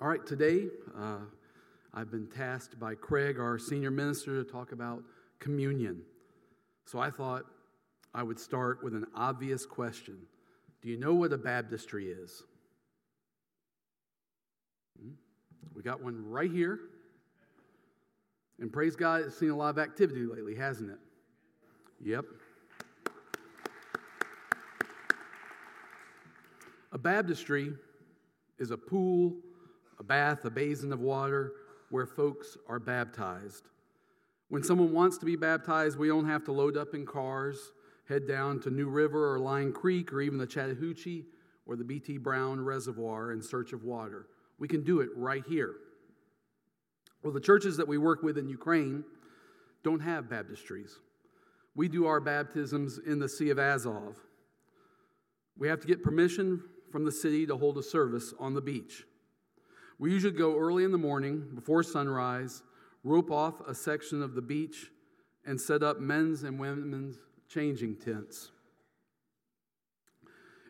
All right, today uh, I've been tasked by Craig, our senior minister, to talk about communion. So I thought I would start with an obvious question Do you know what a baptistry is? Hmm? We got one right here. And praise God, it's seen a lot of activity lately, hasn't it? Yep. A baptistry is a pool a bath, a basin of water where folks are baptized. When someone wants to be baptized, we don't have to load up in cars, head down to New River or Line Creek or even the Chattahoochee or the B.T. Brown Reservoir in search of water. We can do it right here. Well, the churches that we work with in Ukraine don't have baptistries. We do our baptisms in the Sea of Azov. We have to get permission from the city to hold a service on the beach. We usually go early in the morning before sunrise, rope off a section of the beach, and set up men's and women's changing tents.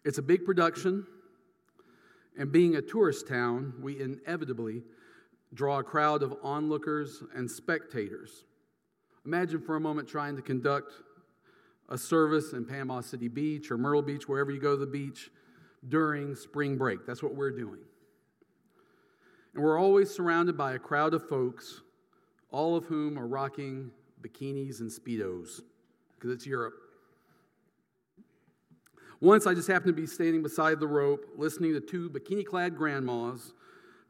It's a big production, and being a tourist town, we inevitably draw a crowd of onlookers and spectators. Imagine for a moment trying to conduct a service in Panama City Beach or Myrtle Beach, wherever you go to the beach, during spring break. That's what we're doing. And we're always surrounded by a crowd of folks, all of whom are rocking bikinis and Speedos, because it's Europe. Once I just happened to be standing beside the rope, listening to two bikini clad grandmas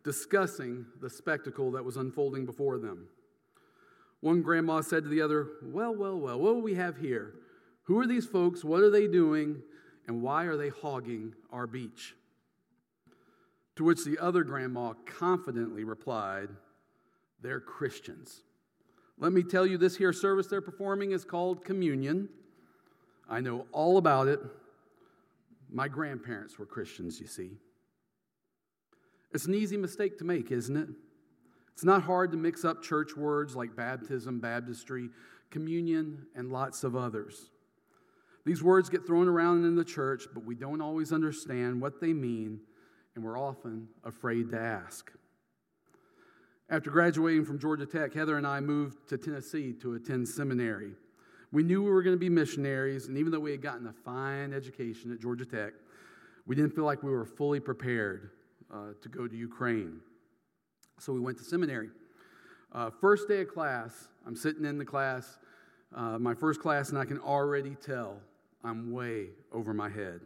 discussing the spectacle that was unfolding before them. One grandma said to the other, Well, well, well, what do we have here? Who are these folks? What are they doing? And why are they hogging our beach? To which the other grandma confidently replied, They're Christians. Let me tell you, this here service they're performing is called communion. I know all about it. My grandparents were Christians, you see. It's an easy mistake to make, isn't it? It's not hard to mix up church words like baptism, baptistry, communion, and lots of others. These words get thrown around in the church, but we don't always understand what they mean and we're often afraid to ask. After graduating from Georgia Tech, Heather and I moved to Tennessee to attend seminary. We knew we were going to be missionaries, and even though we had gotten a fine education at Georgia Tech, we didn't feel like we were fully prepared uh, to go to Ukraine. So we went to seminary. Uh, first day of class, I'm sitting in the class, uh, my first class, and I can already tell I'm way over my head.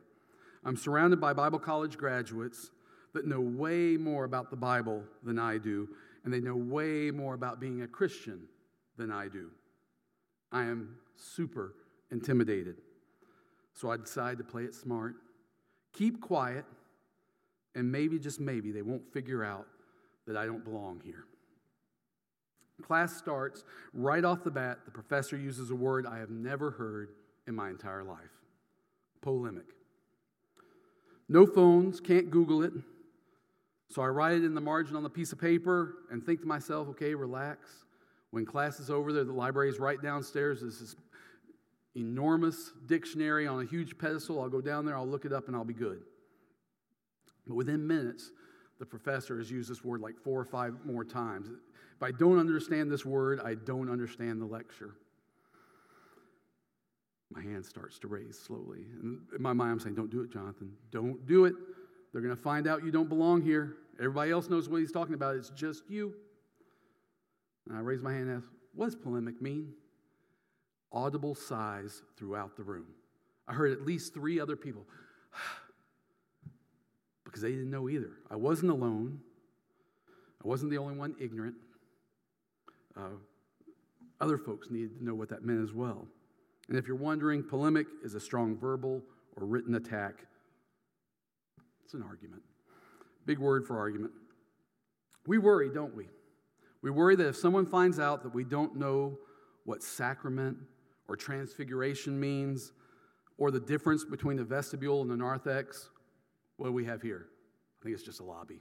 I'm surrounded by Bible college graduates that know way more about the Bible than I do, and they know way more about being a Christian than I do. I am super intimidated. So I decide to play it smart, keep quiet, and maybe, just maybe, they won't figure out that I don't belong here. Class starts right off the bat. The professor uses a word I have never heard in my entire life polemic. No phones, can't Google it. So I write it in the margin on the piece of paper and think to myself, okay, relax. When class is over there, the library is right downstairs. There's this enormous dictionary on a huge pedestal. I'll go down there, I'll look it up, and I'll be good. But within minutes, the professor has used this word like four or five more times. If I don't understand this word, I don't understand the lecture. My hand starts to raise slowly. And in my mind, I'm saying, Don't do it, Jonathan. Don't do it. They're going to find out you don't belong here. Everybody else knows what he's talking about. It's just you. And I raise my hand and ask, What does polemic mean? Audible sighs throughout the room. I heard at least three other people because they didn't know either. I wasn't alone. I wasn't the only one ignorant. Uh, other folks needed to know what that meant as well. And if you're wondering, polemic is a strong verbal or written attack. It's an argument. Big word for argument. We worry, don't we? We worry that if someone finds out that we don't know what sacrament or transfiguration means, or the difference between the vestibule and the narthex, what do we have here? I think it's just a lobby.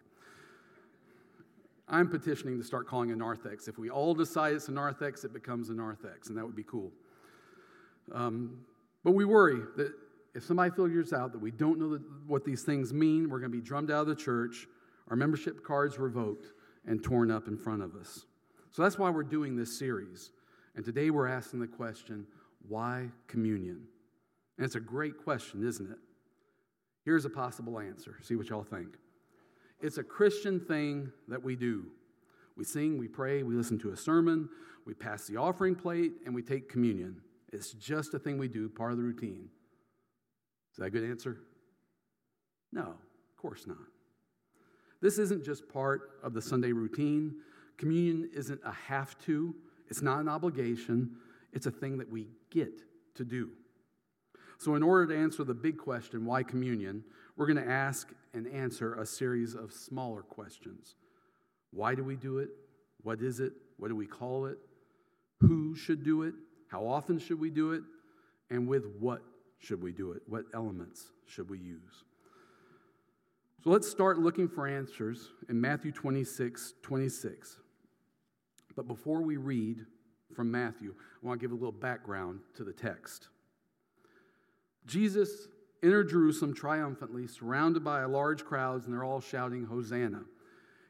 I'm petitioning to start calling a narthex. If we all decide it's a narthex, it becomes a narthex, and that would be cool. Um, but we worry that if somebody figures out that we don't know what these things mean, we're going to be drummed out of the church, our membership cards revoked, and torn up in front of us. So that's why we're doing this series. And today we're asking the question why communion? And it's a great question, isn't it? Here's a possible answer. See what y'all think. It's a Christian thing that we do. We sing, we pray, we listen to a sermon, we pass the offering plate, and we take communion. It's just a thing we do, part of the routine. Is that a good answer? No, of course not. This isn't just part of the Sunday routine. Communion isn't a have to, it's not an obligation, it's a thing that we get to do. So, in order to answer the big question, why communion, we're going to ask and answer a series of smaller questions. Why do we do it? What is it? What do we call it? Who should do it? How often should we do it? And with what should we do it? What elements should we use? So let's start looking for answers in Matthew 26 26. But before we read from Matthew, I want to give a little background to the text. Jesus entered Jerusalem triumphantly, surrounded by large crowds, and they're all shouting, Hosanna.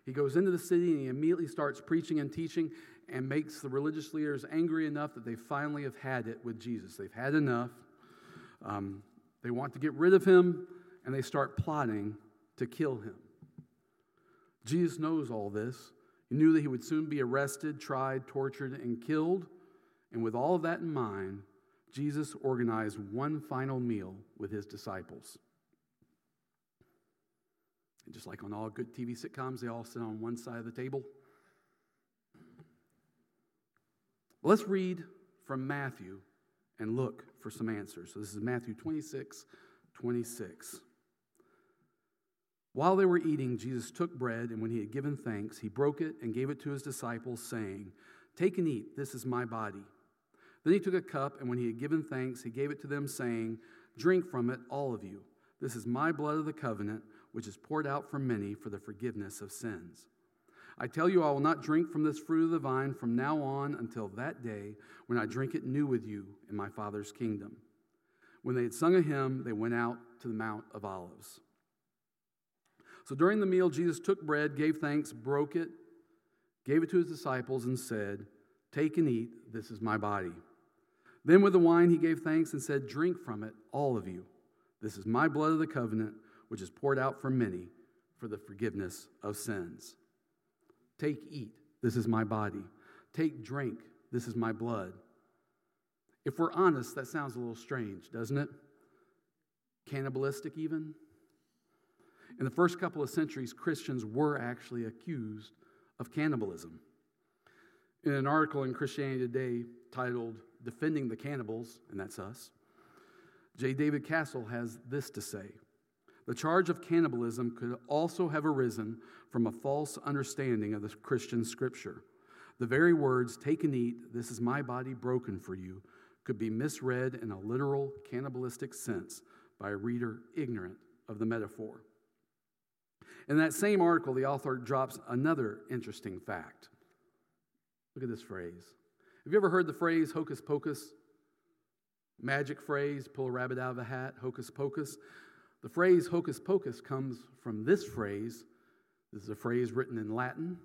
He goes into the city and he immediately starts preaching and teaching and makes the religious leaders angry enough that they finally have had it with Jesus. They've had enough. Um, they want to get rid of him and they start plotting to kill him. Jesus knows all this. He knew that he would soon be arrested, tried, tortured, and killed. And with all of that in mind, Jesus organized one final meal with his disciples. And just like on all good TV sitcoms, they all sit on one side of the table. Let's read from Matthew and look for some answers. So this is Matthew 26, 26. While they were eating, Jesus took bread, and when he had given thanks, he broke it and gave it to his disciples, saying, Take and eat, this is my body. Then he took a cup, and when he had given thanks, he gave it to them, saying, Drink from it, all of you. This is my blood of the covenant, which is poured out for many for the forgiveness of sins. I tell you, I will not drink from this fruit of the vine from now on until that day when I drink it new with you in my Father's kingdom. When they had sung a hymn, they went out to the Mount of Olives. So during the meal, Jesus took bread, gave thanks, broke it, gave it to his disciples, and said, Take and eat, this is my body. Then with the wine, he gave thanks and said, Drink from it, all of you. This is my blood of the covenant, which is poured out for many for the forgiveness of sins. Take, eat, this is my body. Take, drink, this is my blood. If we're honest, that sounds a little strange, doesn't it? Cannibalistic, even. In the first couple of centuries, Christians were actually accused of cannibalism. In an article in Christianity Today titled Defending the Cannibals, and that's us, J. David Castle has this to say The charge of cannibalism could also have arisen from a false understanding of the Christian scripture. The very words, take and eat, this is my body broken for you, could be misread in a literal cannibalistic sense by a reader ignorant of the metaphor. In that same article, the author drops another interesting fact. Look at this phrase have you ever heard the phrase hocus pocus? Magic phrase, pull a rabbit out of a hat, hocus pocus. The phrase hocus pocus comes from this phrase. This is a phrase written in Latin,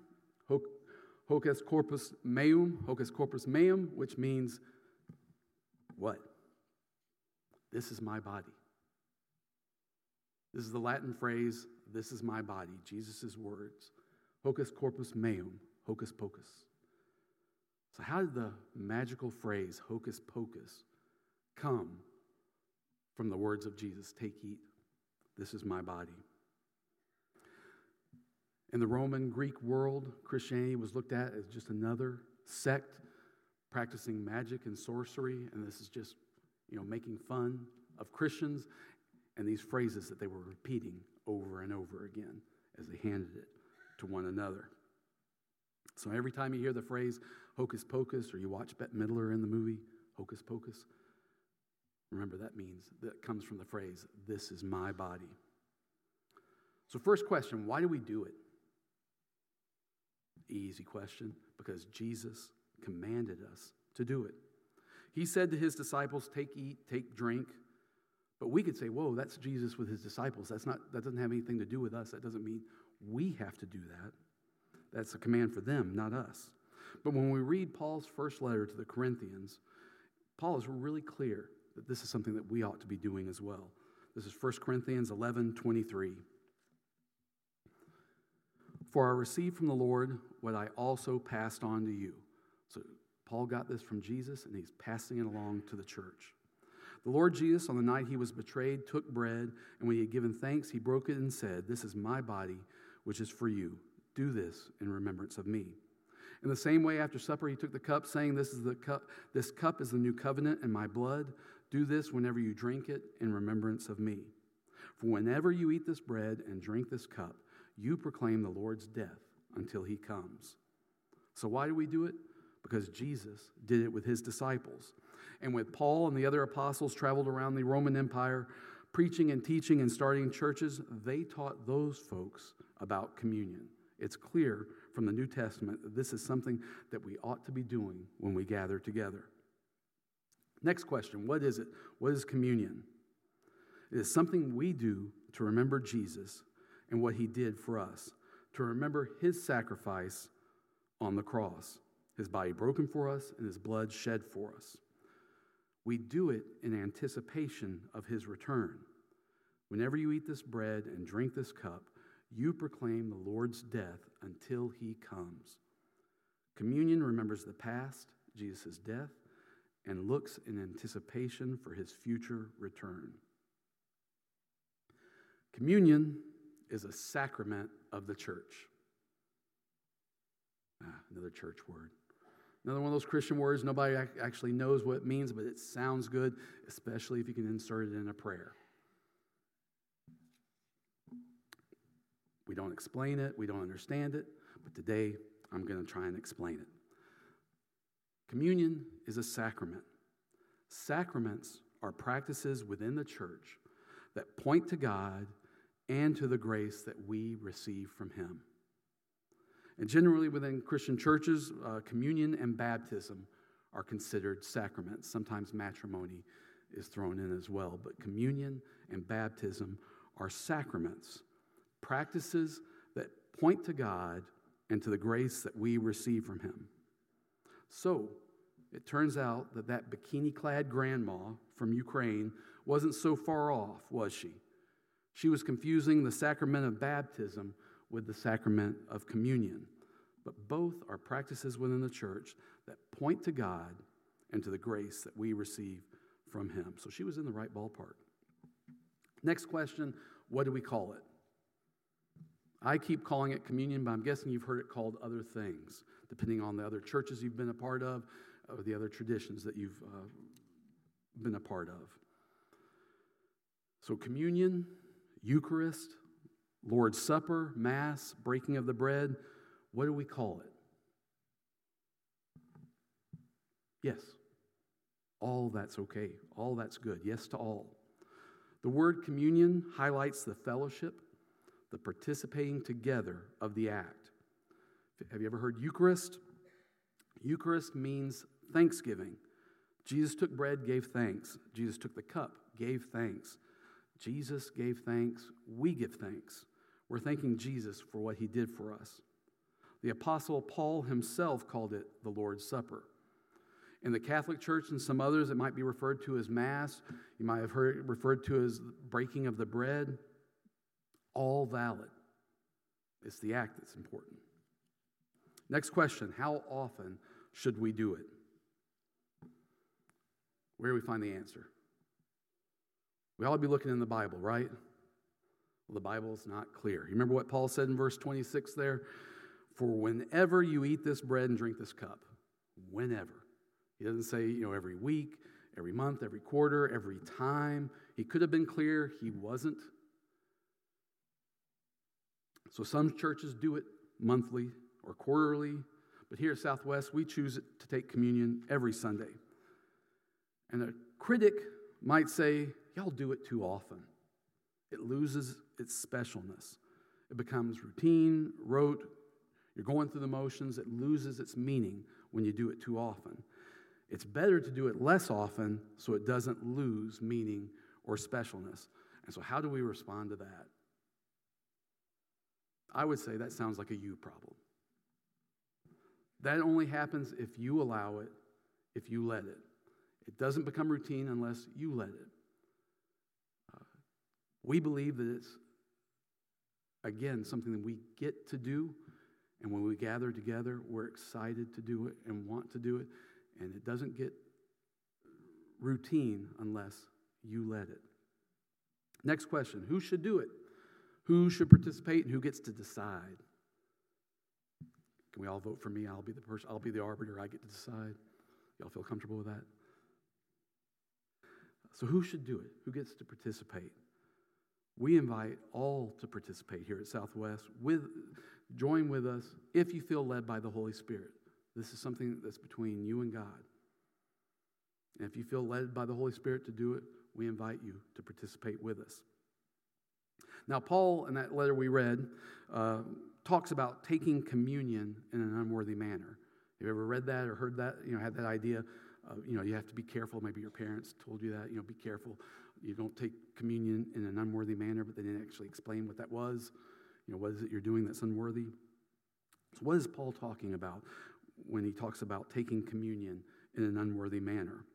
hocus corpus meum, hocus corpus meum, which means what? This is my body. This is the Latin phrase, this is my body, Jesus' words. Hocus corpus meum, hocus pocus. So, how did the magical phrase hocus pocus come from the words of Jesus? Take, eat, this is my body. In the Roman Greek world, Christianity was looked at as just another sect practicing magic and sorcery, and this is just, you know, making fun of Christians and these phrases that they were repeating over and over again as they handed it to one another. So every time you hear the phrase hocus pocus or you watch Bette Midler in the movie Hocus Pocus, remember that means that comes from the phrase, This is my body. So, first question why do we do it? Easy question because Jesus commanded us to do it. He said to his disciples, Take, eat, take, drink. But we could say, Whoa, that's Jesus with his disciples. That's not, that doesn't have anything to do with us. That doesn't mean We have to do that. That's a command for them, not us. But when we read Paul's first letter to the Corinthians, Paul is really clear that this is something that we ought to be doing as well. This is 1 Corinthians 11 23. For I received from the Lord what I also passed on to you. So Paul got this from Jesus and he's passing it along to the church. The Lord Jesus, on the night he was betrayed, took bread, and when he had given thanks, he broke it and said, This is my body, which is for you. Do this in remembrance of me. In the same way, after supper, he took the cup, saying, This is the cup, this cup is the new covenant in my blood. Do this whenever you drink it in remembrance of me. For whenever you eat this bread and drink this cup, you proclaim the Lord's death until he comes. So, why do we do it? Because Jesus did it with his disciples. And with Paul and the other apostles traveled around the Roman Empire, preaching and teaching and starting churches, they taught those folks about communion. It's clear from the New Testament that this is something that we ought to be doing when we gather together. Next question What is it? What is communion? It is something we do to remember Jesus and what he did for us, to remember his sacrifice on the cross, his body broken for us and his blood shed for us. We do it in anticipation of his return. Whenever you eat this bread and drink this cup, you proclaim the Lord's death until he comes. Communion remembers the past, Jesus' death, and looks in anticipation for his future return. Communion is a sacrament of the church. Ah, another church word. Another one of those Christian words nobody actually knows what it means, but it sounds good, especially if you can insert it in a prayer. We don't explain it, we don't understand it, but today I'm going to try and explain it. Communion is a sacrament. Sacraments are practices within the church that point to God and to the grace that we receive from Him. And generally, within Christian churches, uh, communion and baptism are considered sacraments. Sometimes matrimony is thrown in as well, but communion and baptism are sacraments practices that point to God and to the grace that we receive from Him. So, it turns out that that bikini clad grandma from Ukraine wasn't so far off, was she? She was confusing the sacrament of baptism with the sacrament of communion. But both are practices within the church that point to God and to the grace that we receive from Him. So she was in the right ballpark. Next question what do we call it? I keep calling it communion, but I'm guessing you've heard it called other things, depending on the other churches you've been a part of or the other traditions that you've uh, been a part of. So, communion, Eucharist, Lord's Supper, Mass, breaking of the bread, what do we call it? Yes. All that's okay. All that's good. Yes to all. The word communion highlights the fellowship the participating together of the act. Have you ever heard Eucharist? Eucharist means thanksgiving. Jesus took bread, gave thanks. Jesus took the cup, gave thanks. Jesus gave thanks. We give thanks. We're thanking Jesus for what he did for us. The Apostle Paul himself called it the Lord's Supper. In the Catholic Church and some others, it might be referred to as Mass. You might have heard it referred to as breaking of the bread all valid. It's the act that's important. Next question How often should we do it? Where do we find the answer? We ought to be looking in the Bible, right? Well, the Bible is not clear. You remember what Paul said in verse 26 there? For whenever you eat this bread and drink this cup, whenever. He doesn't say, you know, every week, every month, every quarter, every time. He could have been clear. He wasn't. So some churches do it monthly or quarterly, but here at Southwest, we choose to take communion every Sunday. And a critic might say, Y'all do it too often. It loses its specialness. It becomes routine, rote. You're going through the motions. It loses its meaning when you do it too often. It's better to do it less often so it doesn't lose meaning or specialness. And so, how do we respond to that? I would say that sounds like a you problem. That only happens if you allow it, if you let it. It doesn't become routine unless you let it. Uh, we believe that it's, again, something that we get to do. And when we gather together, we're excited to do it and want to do it. And it doesn't get routine unless you let it. Next question Who should do it? Who should participate and who gets to decide? Can we all vote for me? I'll be the person, I'll be the arbiter. I get to decide. Y'all feel comfortable with that? So, who should do it? Who gets to participate? We invite all to participate here at Southwest. With, join with us if you feel led by the Holy Spirit. This is something that's between you and God. And if you feel led by the Holy Spirit to do it, we invite you to participate with us. Now, Paul, in that letter we read, uh, talks about taking communion in an unworthy manner. Have you ever read that or heard that? You know, had that idea? Uh, you know, you have to be careful. Maybe your parents told you that. You know, be careful. You don't take communion in an unworthy manner, but they didn't actually explain what that was. You know, what is it you're doing that's unworthy? So, what is Paul talking about when he talks about taking communion in an unworthy manner?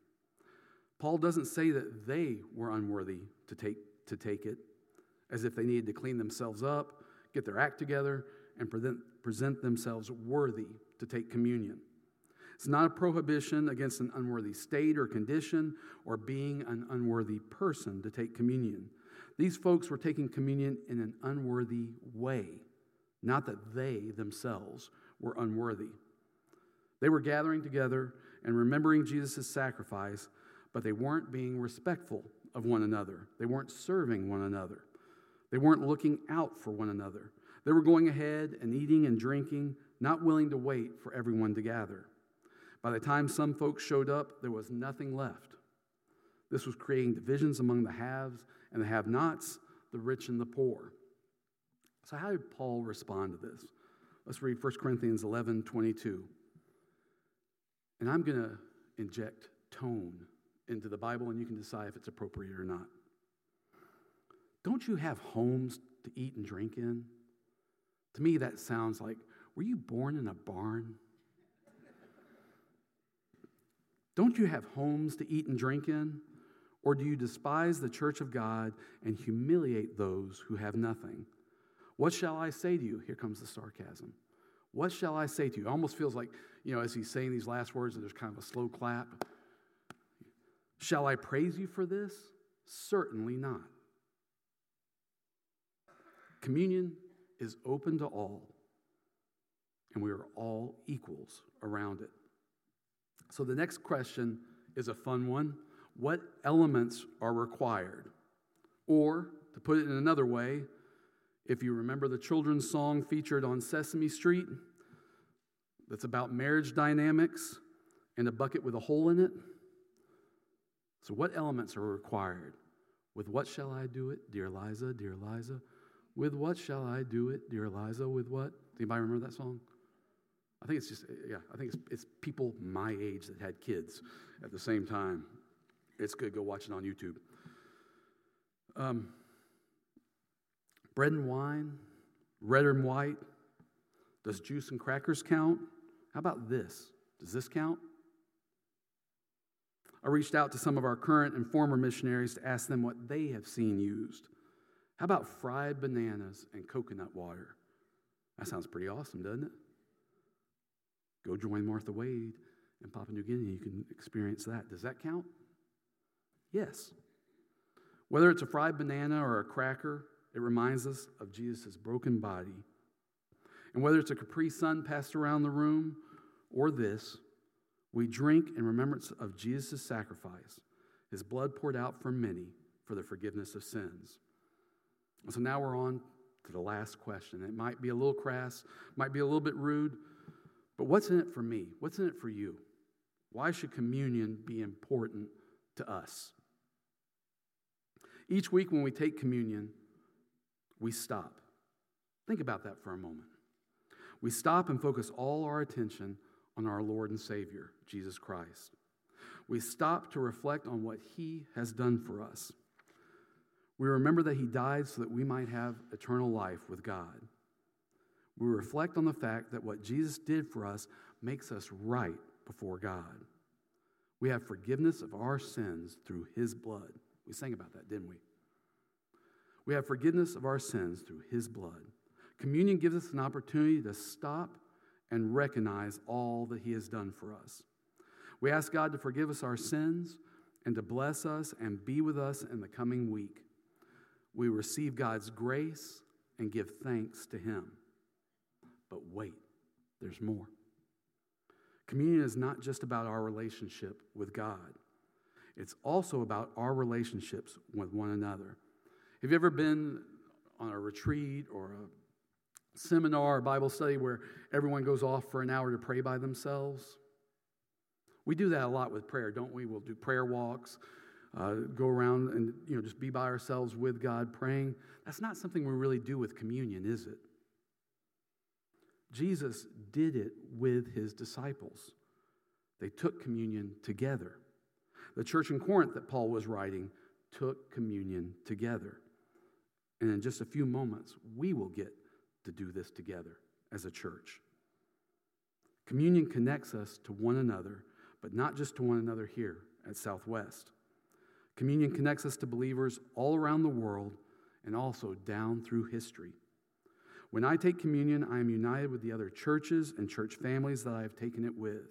Paul doesn't say that they were unworthy to take, to take it, as if they needed to clean themselves up, get their act together, and present, present themselves worthy to take communion. It's not a prohibition against an unworthy state or condition or being an unworthy person to take communion. These folks were taking communion in an unworthy way, not that they themselves were unworthy. They were gathering together and remembering Jesus' sacrifice, but they weren't being respectful of one another. They weren't serving one another. They weren't looking out for one another. They were going ahead and eating and drinking, not willing to wait for everyone to gather. By the time some folks showed up, there was nothing left. This was creating divisions among the haves and the have nots, the rich and the poor. So, how did Paul respond to this? Let's read 1 Corinthians 11 22. And I'm going to inject tone into the Bible, and you can decide if it's appropriate or not. Don't you have homes to eat and drink in? To me, that sounds like, were you born in a barn? Don't you have homes to eat and drink in? Or do you despise the church of God and humiliate those who have nothing? What shall I say to you? Here comes the sarcasm. What shall I say to you? It almost feels like, you know, as he's saying these last words, there's kind of a slow clap. Shall I praise you for this? Certainly not. Communion is open to all, and we are all equals around it. So the next question is a fun one. What elements are required? Or, to put it in another way, if you remember the children's song featured on Sesame Street, that's about marriage dynamics and a bucket with a hole in it. So, what elements are required? With what shall I do it, dear Liza, dear Liza? With what shall I do it, dear Eliza? With what? Do anybody remember that song? I think it's just, yeah, I think it's, it's people my age that had kids at the same time. It's good. Go watch it on YouTube. Um, bread and wine, red and white. Does juice and crackers count? How about this? Does this count? I reached out to some of our current and former missionaries to ask them what they have seen used. How about fried bananas and coconut water? That sounds pretty awesome, doesn't it? Go join Martha Wade in Papua New Guinea. You can experience that. Does that count? Yes. Whether it's a fried banana or a cracker, it reminds us of Jesus' broken body. And whether it's a Capri Sun passed around the room or this, we drink in remembrance of Jesus' sacrifice, his blood poured out for many for the forgiveness of sins. So now we're on to the last question. It might be a little crass, might be a little bit rude, but what's in it for me? What's in it for you? Why should communion be important to us? Each week when we take communion, we stop. Think about that for a moment. We stop and focus all our attention on our Lord and Savior, Jesus Christ. We stop to reflect on what He has done for us. We remember that he died so that we might have eternal life with God. We reflect on the fact that what Jesus did for us makes us right before God. We have forgiveness of our sins through his blood. We sang about that, didn't we? We have forgiveness of our sins through his blood. Communion gives us an opportunity to stop and recognize all that he has done for us. We ask God to forgive us our sins and to bless us and be with us in the coming week. We receive God's grace and give thanks to him. But wait, there's more. Communion is not just about our relationship with God, it's also about our relationships with one another. Have you ever been on a retreat or a seminar or Bible study where everyone goes off for an hour to pray by themselves? We do that a lot with prayer, don't we? We'll do prayer walks, uh, go around and you know just be by ourselves with God praying. That's not something we really do with communion, is it? Jesus did it with his disciples. They took communion together. The church in Corinth that Paul was writing took communion together. And in just a few moments, we will get to do this together as a church. Communion connects us to one another, but not just to one another here at Southwest. Communion connects us to believers all around the world and also down through history. When I take communion, I am united with the other churches and church families that I have taken it with.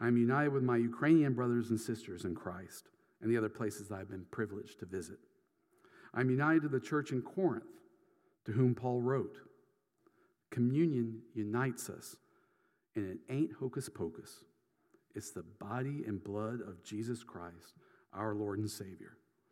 I am united with my Ukrainian brothers and sisters in Christ and the other places that I've been privileged to visit. I'm united to the church in Corinth, to whom Paul wrote. Communion unites us, and it ain't hocus pocus. It's the body and blood of Jesus Christ, our Lord and Savior.